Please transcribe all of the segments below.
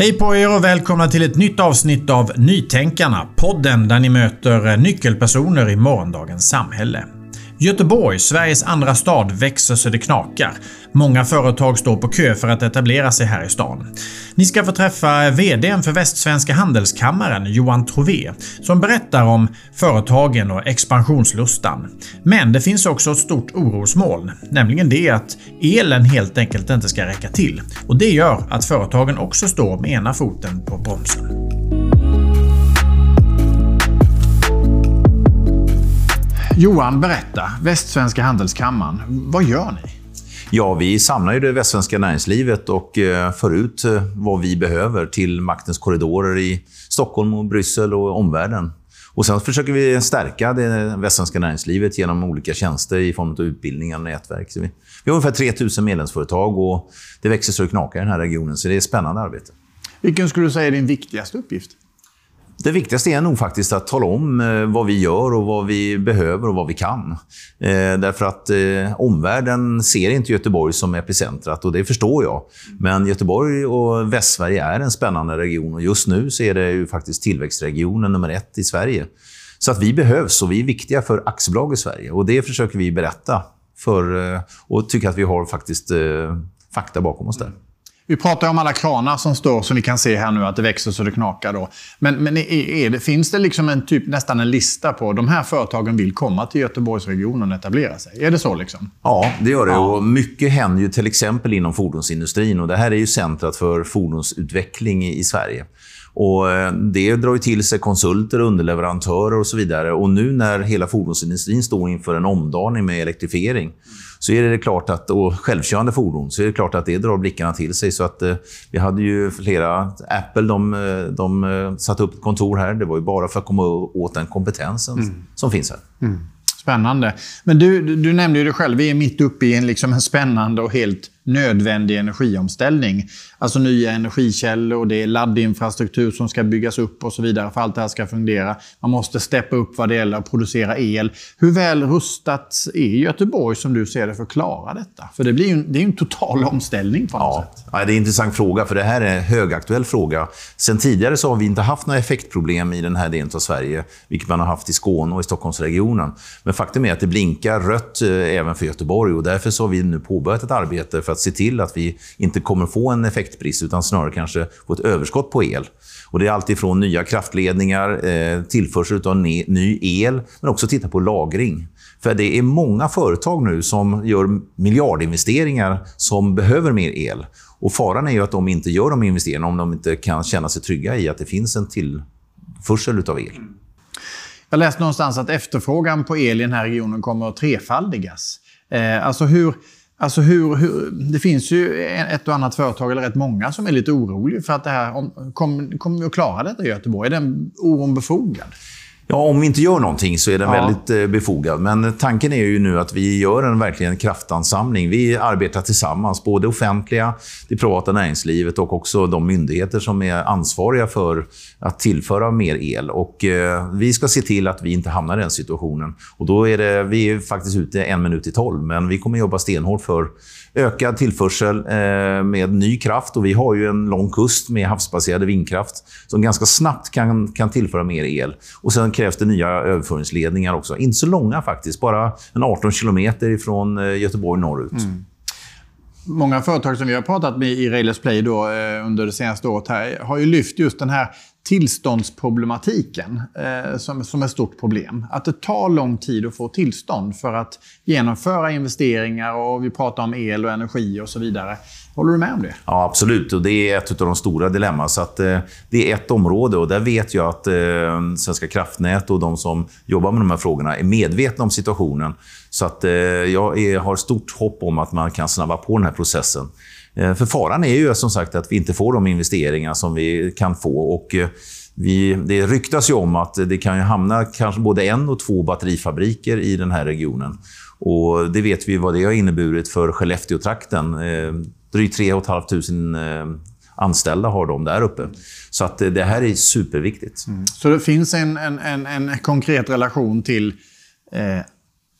Hej på er och välkomna till ett nytt avsnitt av Nytänkarna, podden där ni möter nyckelpersoner i morgondagens samhälle. Göteborg, Sveriges andra stad, växer så det knakar. Många företag står på kö för att etablera sig här i stan. Ni ska få träffa VDn för Västsvenska Handelskammaren, Johan Trové, som berättar om företagen och expansionslustan. Men det finns också ett stort orosmoln, nämligen det att elen helt enkelt inte ska räcka till. Och det gör att företagen också står med ena foten på bromsen. Johan, berätta. Västsvenska Handelskammaren. Vad gör ni? Ja, vi samlar ju det västsvenska näringslivet och eh, för ut eh, vad vi behöver till maktens korridorer i Stockholm, och Bryssel och omvärlden. Och sen försöker vi stärka det västsvenska näringslivet genom olika tjänster i form av utbildningar och nätverk. Så vi, vi har ungefär 3 000 medlemsföretag och det växer så det knakar i den här regionen, så det är ett spännande arbete. Vilken skulle du säga är din viktigaste uppgift? Det viktigaste är nog faktiskt att tala om eh, vad vi gör och vad vi behöver och vad vi kan. Eh, därför att eh, omvärlden ser inte Göteborg som epicentrat och det förstår jag. Men Göteborg och Västsverige är en spännande region och just nu så är det ju faktiskt tillväxtregionen nummer ett i Sverige. Så att vi behövs och vi är viktiga för aktiebolag i Sverige och det försöker vi berätta för och tycker att vi har faktiskt fakta bakom oss där. Vi pratar om alla kranar som står, som vi kan se här nu, att det växer så det knakar. Då. Men, men är, det, finns det liksom en typ, nästan en lista på de här företagen vill komma till Göteborgsregionen och etablera sig? Är det så? Liksom? Ja, det gör det. Och mycket händer ju till exempel inom fordonsindustrin. Och det här är ju centrat för fordonsutveckling i Sverige. Och eh, det drar ju till sig konsulter, underleverantörer och så vidare. Och nu när hela fordonsindustrin står inför en omdaning med elektrifiering så är det klart att, och självkörande fordon, så är det klart att det drar blickarna till sig. Så att, eh, vi hade ju flera, Apple de, eh, de satte upp ett kontor här. Det var ju bara för att komma åt den kompetensen mm. som finns här. Mm. Spännande. Men du, du nämnde ju det själv, vi är mitt uppe i en, liksom en spännande och helt nödvändig energiomställning. Alltså nya energikällor, det är laddinfrastruktur som ska byggas upp och så vidare för allt det här ska fungera. Man måste steppa upp vad det gäller att producera el. Hur väl rustat är Göteborg som du ser det för att klara detta? För det blir ju det är en total omställning på något ja. sätt. Ja, det är en intressant fråga, för det här är en högaktuell fråga. Sen tidigare så har vi inte haft några effektproblem i den här delen av Sverige, vilket man har haft i Skåne och i Stockholmsregionen. Men faktum är att det blinkar rött eh, även för Göteborg och därför så har vi nu påbörjat ett arbete för att se till att vi inte kommer få en effektbrist, utan snarare kanske få ett överskott på el. Och det är alltifrån nya kraftledningar, eh, tillförsel av ny el, men också titta på lagring. För det är många företag nu som gör miljardinvesteringar som behöver mer el. Och faran är ju att de inte gör de investeringarna om de inte kan känna sig trygga i att det finns en tillförsel av el. Jag läste någonstans att efterfrågan på el i den här regionen kommer att trefaldigas. Eh, alltså hur, alltså hur, hur, det finns ju ett och annat företag, eller rätt många, som är lite oroliga för att det här kommer kom vi att klara detta i Göteborg. Är den oron befogad? Ja, om vi inte gör någonting så är den ja. väldigt eh, befogad. Men tanken är ju nu att vi gör en verkligen kraftansamling. Vi arbetar tillsammans, både offentliga, det privata näringslivet och också de myndigheter som är ansvariga för att tillföra mer el. Och eh, vi ska se till att vi inte hamnar i den situationen. Och då är det, vi är faktiskt ute en minut i tolv, men vi kommer jobba stenhårt för ökad tillförsel eh, med ny kraft. Och vi har ju en lång kust med havsbaserad vindkraft som ganska snabbt kan, kan tillföra mer el. Och Sen krävs det nya överföringsledningar också. Inte så långa faktiskt, bara en 18 kilometer från eh, Göteborg norrut. Mm. Många företag som vi har pratat med i Railers Play då, eh, under det senaste året här, har ju lyft just den här tillståndsproblematiken eh, som, som ett stort problem. Att det tar lång tid att få tillstånd för att genomföra investeringar och vi pratar om el och energi och så vidare. Håller du med om det? Ja, absolut. Och det är ett av de stora dilemman. Så att, eh, det är ett område och där vet jag att eh, Svenska kraftnät och de som jobbar med de här frågorna är medvetna om situationen. Så att, eh, jag är, har stort hopp om att man kan snabba på den här processen. Eh, för faran är ju som sagt att vi inte får de investeringar som vi kan få. Och eh, vi, det ryktas ju om att det kan ju hamna kanske både en och två batterifabriker i den här regionen. Och det vet vi vad det har inneburit för Skellefteå-trakten. Eh, Eh, drygt 3 500 anställda har de där uppe. Så att det här är superviktigt. Mm. Så det finns en, en, en, en konkret relation till eh,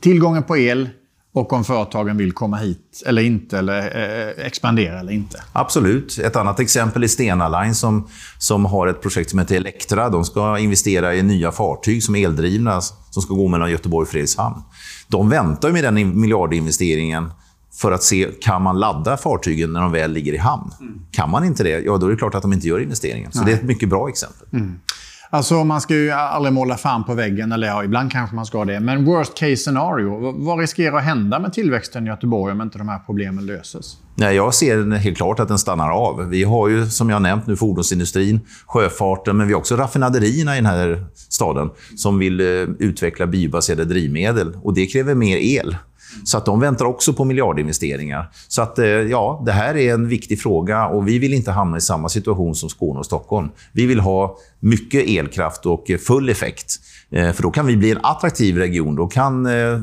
tillgången på el och om företagen vill komma hit eller inte, eller eh, expandera eller inte. Absolut. Ett annat exempel är Stena Line som, som har ett projekt som heter Elektra. De ska investera i nya fartyg som är eldrivna som ska gå mellan Göteborg och Fredrikshamn. De väntar med den miljardinvesteringen för att se, kan man ladda fartygen när de väl ligger i hamn? Mm. Kan man inte det, ja då är det klart att de inte gör investeringen. Så Nej. det är ett mycket bra exempel. Mm. Alltså man ska ju aldrig måla fan på väggen, eller ja, ibland kanske man ska det. Men worst case scenario, vad riskerar att hända med tillväxten i Göteborg om inte de här problemen löses? Nej, jag ser helt klart att den stannar av. Vi har ju, som jag nämnt nu, fordonsindustrin, sjöfarten, men vi har också raffinaderierna i den här staden som vill eh, utveckla biobaserade drivmedel. Och det kräver mer el. Mm. Så att de väntar också på miljardinvesteringar. Så att, eh, ja, det här är en viktig fråga och vi vill inte hamna i samma situation som Skåne och Stockholm. Vi vill ha mycket elkraft och full effekt. Eh, för då kan vi bli en attraktiv region. Då kan eh,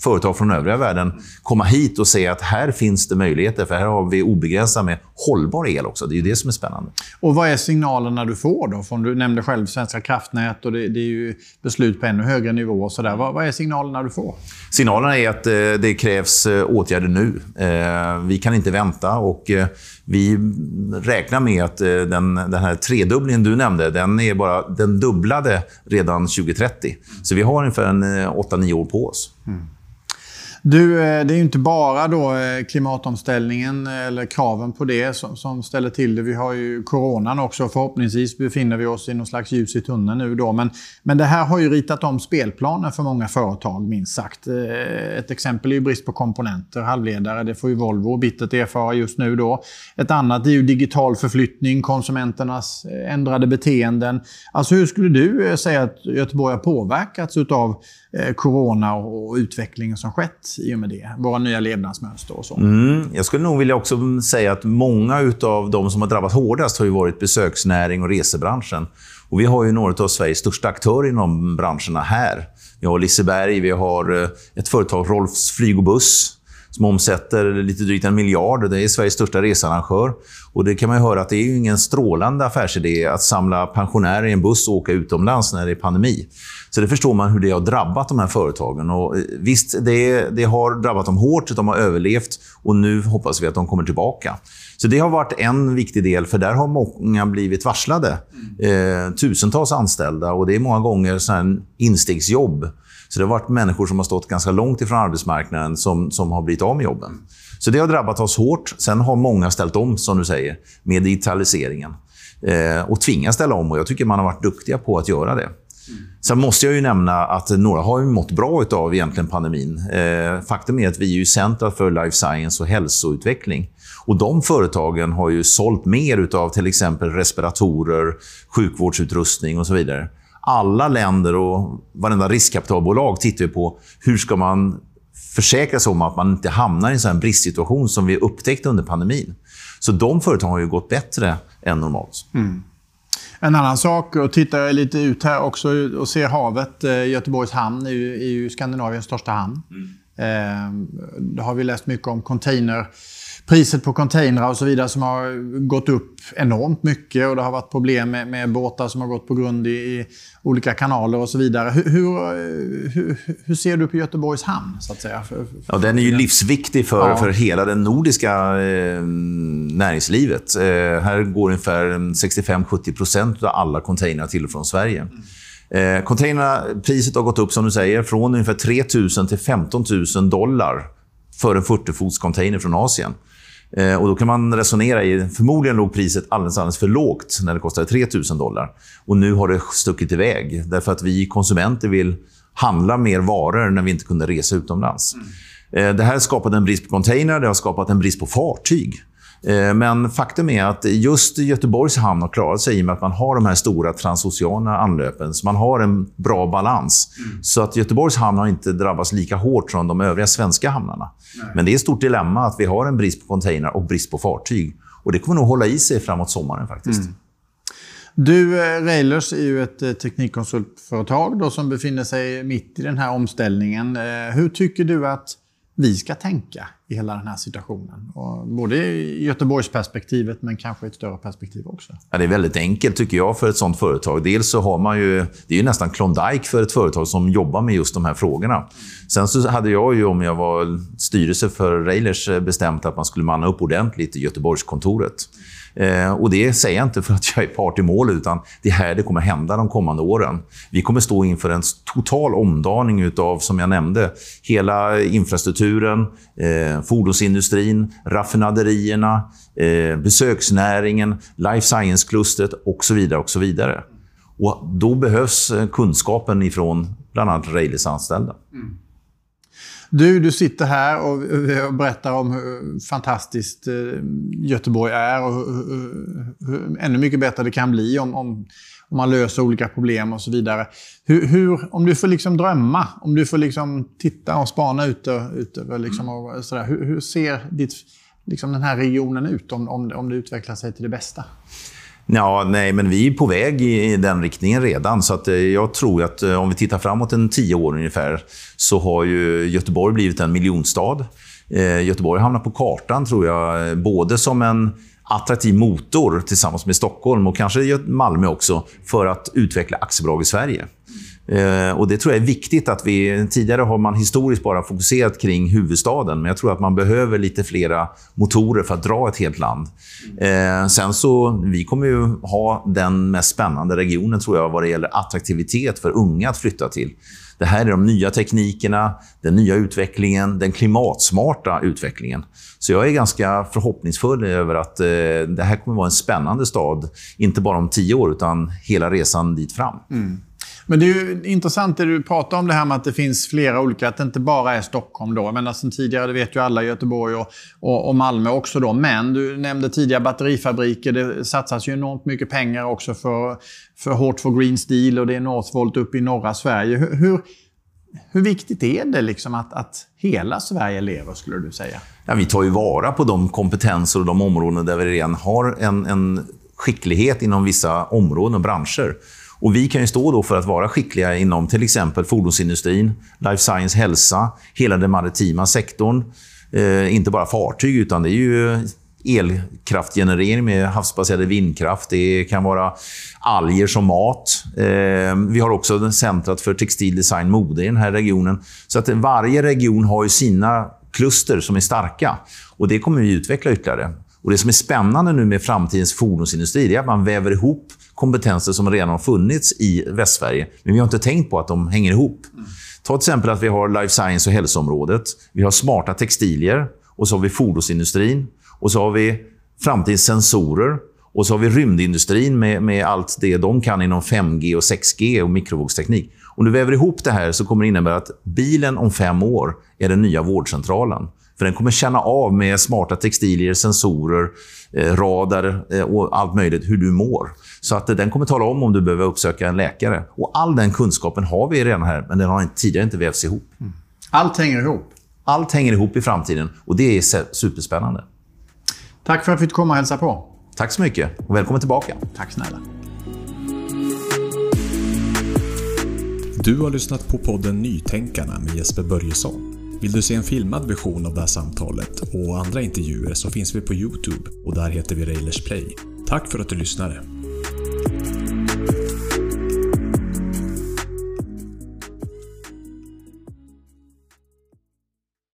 företag från övriga världen komma hit och säga att här finns det möjligheter, för här har vi obegränsat med hållbar el också. Det är det som är spännande. Och vad är signalerna du får då? Från, du nämnde själv Svenska kraftnät och det, det är beslut på ännu högre nivå. Och så där. Vad, vad, är signalerna du får? Signalerna är att eh, det krävs åtgärder nu. Vi kan inte vänta och vi räknar med att eh, den, den här tredubblingen du nämnde, den, är bara, den dubblade redan 2030. Så vi har ungefär 8-9 eh, år på oss. Mm. Du, eh, det är ju inte bara då eh, klimatomställningen eh, eller kraven på det som, som, ställer till det. Vi har ju coronan också. Förhoppningsvis befinner vi oss i någon slags ljus i tunneln nu då. Men, men det här har ju ritat om spelplanen för många företag, minst sagt. Ett exempel är ju brist på komponenter, halvledare. Det får ju Volvo bittert erfara just nu då. Ett annat är ju digital förflyttning, konsumenternas ändrade beteenden. Alltså hur skulle du säga att Göteborg har påverkats av corona och utvecklingen som skett i och med det. Våra nya levnadsmönster och så. Mm, jag skulle nog vilja också säga att många av de som har drabbats hårdast har ju varit besöksnäring och resebranschen. Och vi har ju några av Sveriges största aktörer inom branscherna här. Vi har Liseberg, vi har eh, ett företag, Rolfs Flyg och Buss, som omsätter lite drygt en miljard. Det är Sveriges största researrangör. Och det kan man höra att det är ingen strålande affärsidé att samla pensionärer i en buss och åka utomlands när det är pandemi. Så det förstår man hur det har drabbat de här företagen. Och eh, visst, det, det har drabbat dem hårt, de har överlevt och nu hoppas vi att de kommer tillbaka. Så det har varit en viktig del, för där har många blivit varslade. Eh, tusentals anställda och det är många gånger sån instegsjobb. Så det har varit människor som har stått ganska långt ifrån arbetsmarknaden som, som har blivit av med jobben. Så det har drabbat oss hårt. Sen har många ställt om, som du säger, med digitaliseringen. Eh, och tvingats ställa om. Och jag tycker man har varit duktiga på att göra det. Sen måste jag ju nämna att några har ju mått bra av egentligen pandemin. Eh, faktum är att vi är ju centra för life science och hälsoutveckling. Och de företagen har ju sålt mer av till exempel respiratorer, sjukvårdsutrustning och så vidare. Alla länder och varenda riskkapitalbolag tittar på hur ska man försäkra sig om att man inte hamnar i en sån bristsituation som vi upptäckte under pandemin. Så de företagen har ju gått bättre än normalt. Mm. En annan sak, och tittar jag lite ut här också och ser havet. Eh, Göteborgs hamn är ju, är ju Skandinaviens största hamn. Mm. Eh, det har vi läst mycket om. Container priset på containrar och så vidare som har gått upp enormt mycket och det har varit problem med, med båtar som har gått på grund i, i olika kanaler och så vidare. Hur, hur, hur, ser du på Göteborgs hamn? Så att säga? För, för, ja, den är ju livsviktig för, ja. för hela det nordiska eh, näringslivet. Eh, här går ungefär 65-70% av alla containrar till och från Sverige. Mm. Eh, containerpriset har gått upp, som du säger, från ungefär 3 000 till 15 000 dollar för en 40-fots container från Asien. Eh, och Då kan man resonera i, förmodligen låg priset alldeles, alldeles för lågt när det kostade 3 000 dollar. Och nu har det stuckit iväg. Därför att vi konsumenter vill handla mer varor när vi inte kunde resa utomlands. Mm. Det här skapade en brist på container, det har skapat en brist på fartyg. Eh, men faktum är att just Göteborgs hamn har klarat sig i och med att man har de här stora transoceana anlöpen. Så man har en bra balans. Mm. Så att Göteborgs hamn har inte drabbats lika hårt som de övriga svenska hamnarna. Nej. Men det är ett stort dilemma att vi har en brist på container och brist på fartyg. Och Det kommer nog hålla i sig framåt sommaren faktiskt. Mm. Du, eh, Railers är ju ett eh, teknikkonsultföretag då, som befinner sig mitt i den här omställningen. Hur tycker du att vi ska tänka i hela den här situationen. Och både i Göteborgsperspektivet men kanske i ett större perspektiv också. Ja, det är väldigt enkelt tycker jag för ett sånt företag. Dels så har man ju, det är ju nästan Klondike för ett företag som jobbar med just de här frågorna. Sen så hade jag ju, om jag var styrelse för Railers, eh, bestämt att man skulle manna upp ordentligt i Göteborgskontoret. Eh, och Det säger jag inte för att jag är part i målet, utan det är här det kommer hända de kommande åren. Vi kommer stå inför en total omdaning av, som jag nämnde, hela infrastrukturen, eh, fordonsindustrin, raffinaderierna, eh, besöksnäringen, life science-klustret och så vidare. Och så vidare. Och då behövs eh, kunskapen ifrån bland annat Railers anställda. Mm. Du, du sitter här och berättar om hur fantastiskt eh, Göteborg är och hur, hur, ännu mycket bättre det kan bli om, om, om man löser olika problem och så vidare. Hur, hur, om du får liksom drömma, om du får liksom titta och spana ut, ut över liksom och sådär, hur, hur ser ditt, liksom den här regionen ut om, om, om det utvecklar sig till det bästa? Ja, nej, men vi är på väg i den riktningen redan. Så att eh, jag tror att eh, om vi tittar framåt en tio år ungefär så har ju Göteborg blivit en miljonstad. Eh, Göteborg hamnar på kartan, tror jag, både som en attraktiv motor tillsammans med Stockholm och kanske Malmö också för att utveckla aktiebolag i Sverige. Eh, och Det tror jag är viktigt. att vi Tidigare har man historiskt bara fokuserat kring huvudstaden, men jag tror att man behöver lite flera motorer för att dra ett helt land. Eh, sen så, Vi kommer ju ha den mest spännande regionen tror jag vad det gäller attraktivitet för unga att flytta till. Det här är de nya teknikerna, den nya utvecklingen, den klimatsmarta utvecklingen. Så jag är ganska förhoppningsfull över att eh, det här kommer vara en spännande stad. Inte bara om tio år, utan hela resan dit fram. Mm. Men det är ju intressant det du pratar om det här med att det finns flera olika, att det inte bara är Stockholm då. Men sen tidigare, det vet ju alla, Göteborg och, och, och, Malmö också då. Men du nämnde tidigare batterifabriker. Det satsas ju enormt mycket pengar också för, för Hårt för Green Steel och det är Northvolt uppe i norra Sverige. Hur, hur, hur viktigt är det liksom att, att hela Sverige lever, skulle du säga? Ja, vi tar ju vara på de kompetenser och de områden där vi redan har en, en skicklighet inom vissa områden och branscher. Och vi kan ju stå då för att vara skickliga inom till exempel fordonsindustrin, life science, hälsa, hela den maritima sektorn. Eh, inte bara fartyg, utan det är ju elkraftgenerering med havsbaserad vindkraft. Det kan vara alger som mat. Eh, vi har också centrat för textil design mode i den här regionen. Så att varje region har ju sina kluster som är starka. Och Det kommer vi utveckla ytterligare. Och Det som är spännande nu med framtidens fordonsindustri är att man väver ihop kompetenser som redan har funnits i Västsverige, men vi har inte tänkt på att de hänger ihop. Ta till exempel att vi har life science och hälsoområdet. Vi har smarta textilier och så har vi fordonsindustrin och så har vi framtidens sensorer och så har vi rymdindustrin med, med allt det de kan inom 5G och 6G och mikrovågsteknik. Om du väver ihop det här så kommer det innebära att bilen om fem år är den nya vårdcentralen. För den kommer känna av med smarta textilier, sensorer, radar eh, och allt möjligt hur du mår. Så att den kommer tala om om du behöver uppsöka en läkare. Och All den kunskapen har vi redan här, men den har tidigare inte vävts ihop. Mm. Allt hänger ihop? Allt hänger ihop i framtiden och det är superspännande. Tack för att vi fick komma och hälsa på. Tack så mycket och välkommen tillbaka. Tack snälla. Du har lyssnat på podden Nytänkarna med Jesper Börjesson. Vill du se en filmad version av det här samtalet och andra intervjuer så finns vi på Youtube och där heter vi Railers Play. Tack för att du lyssnade!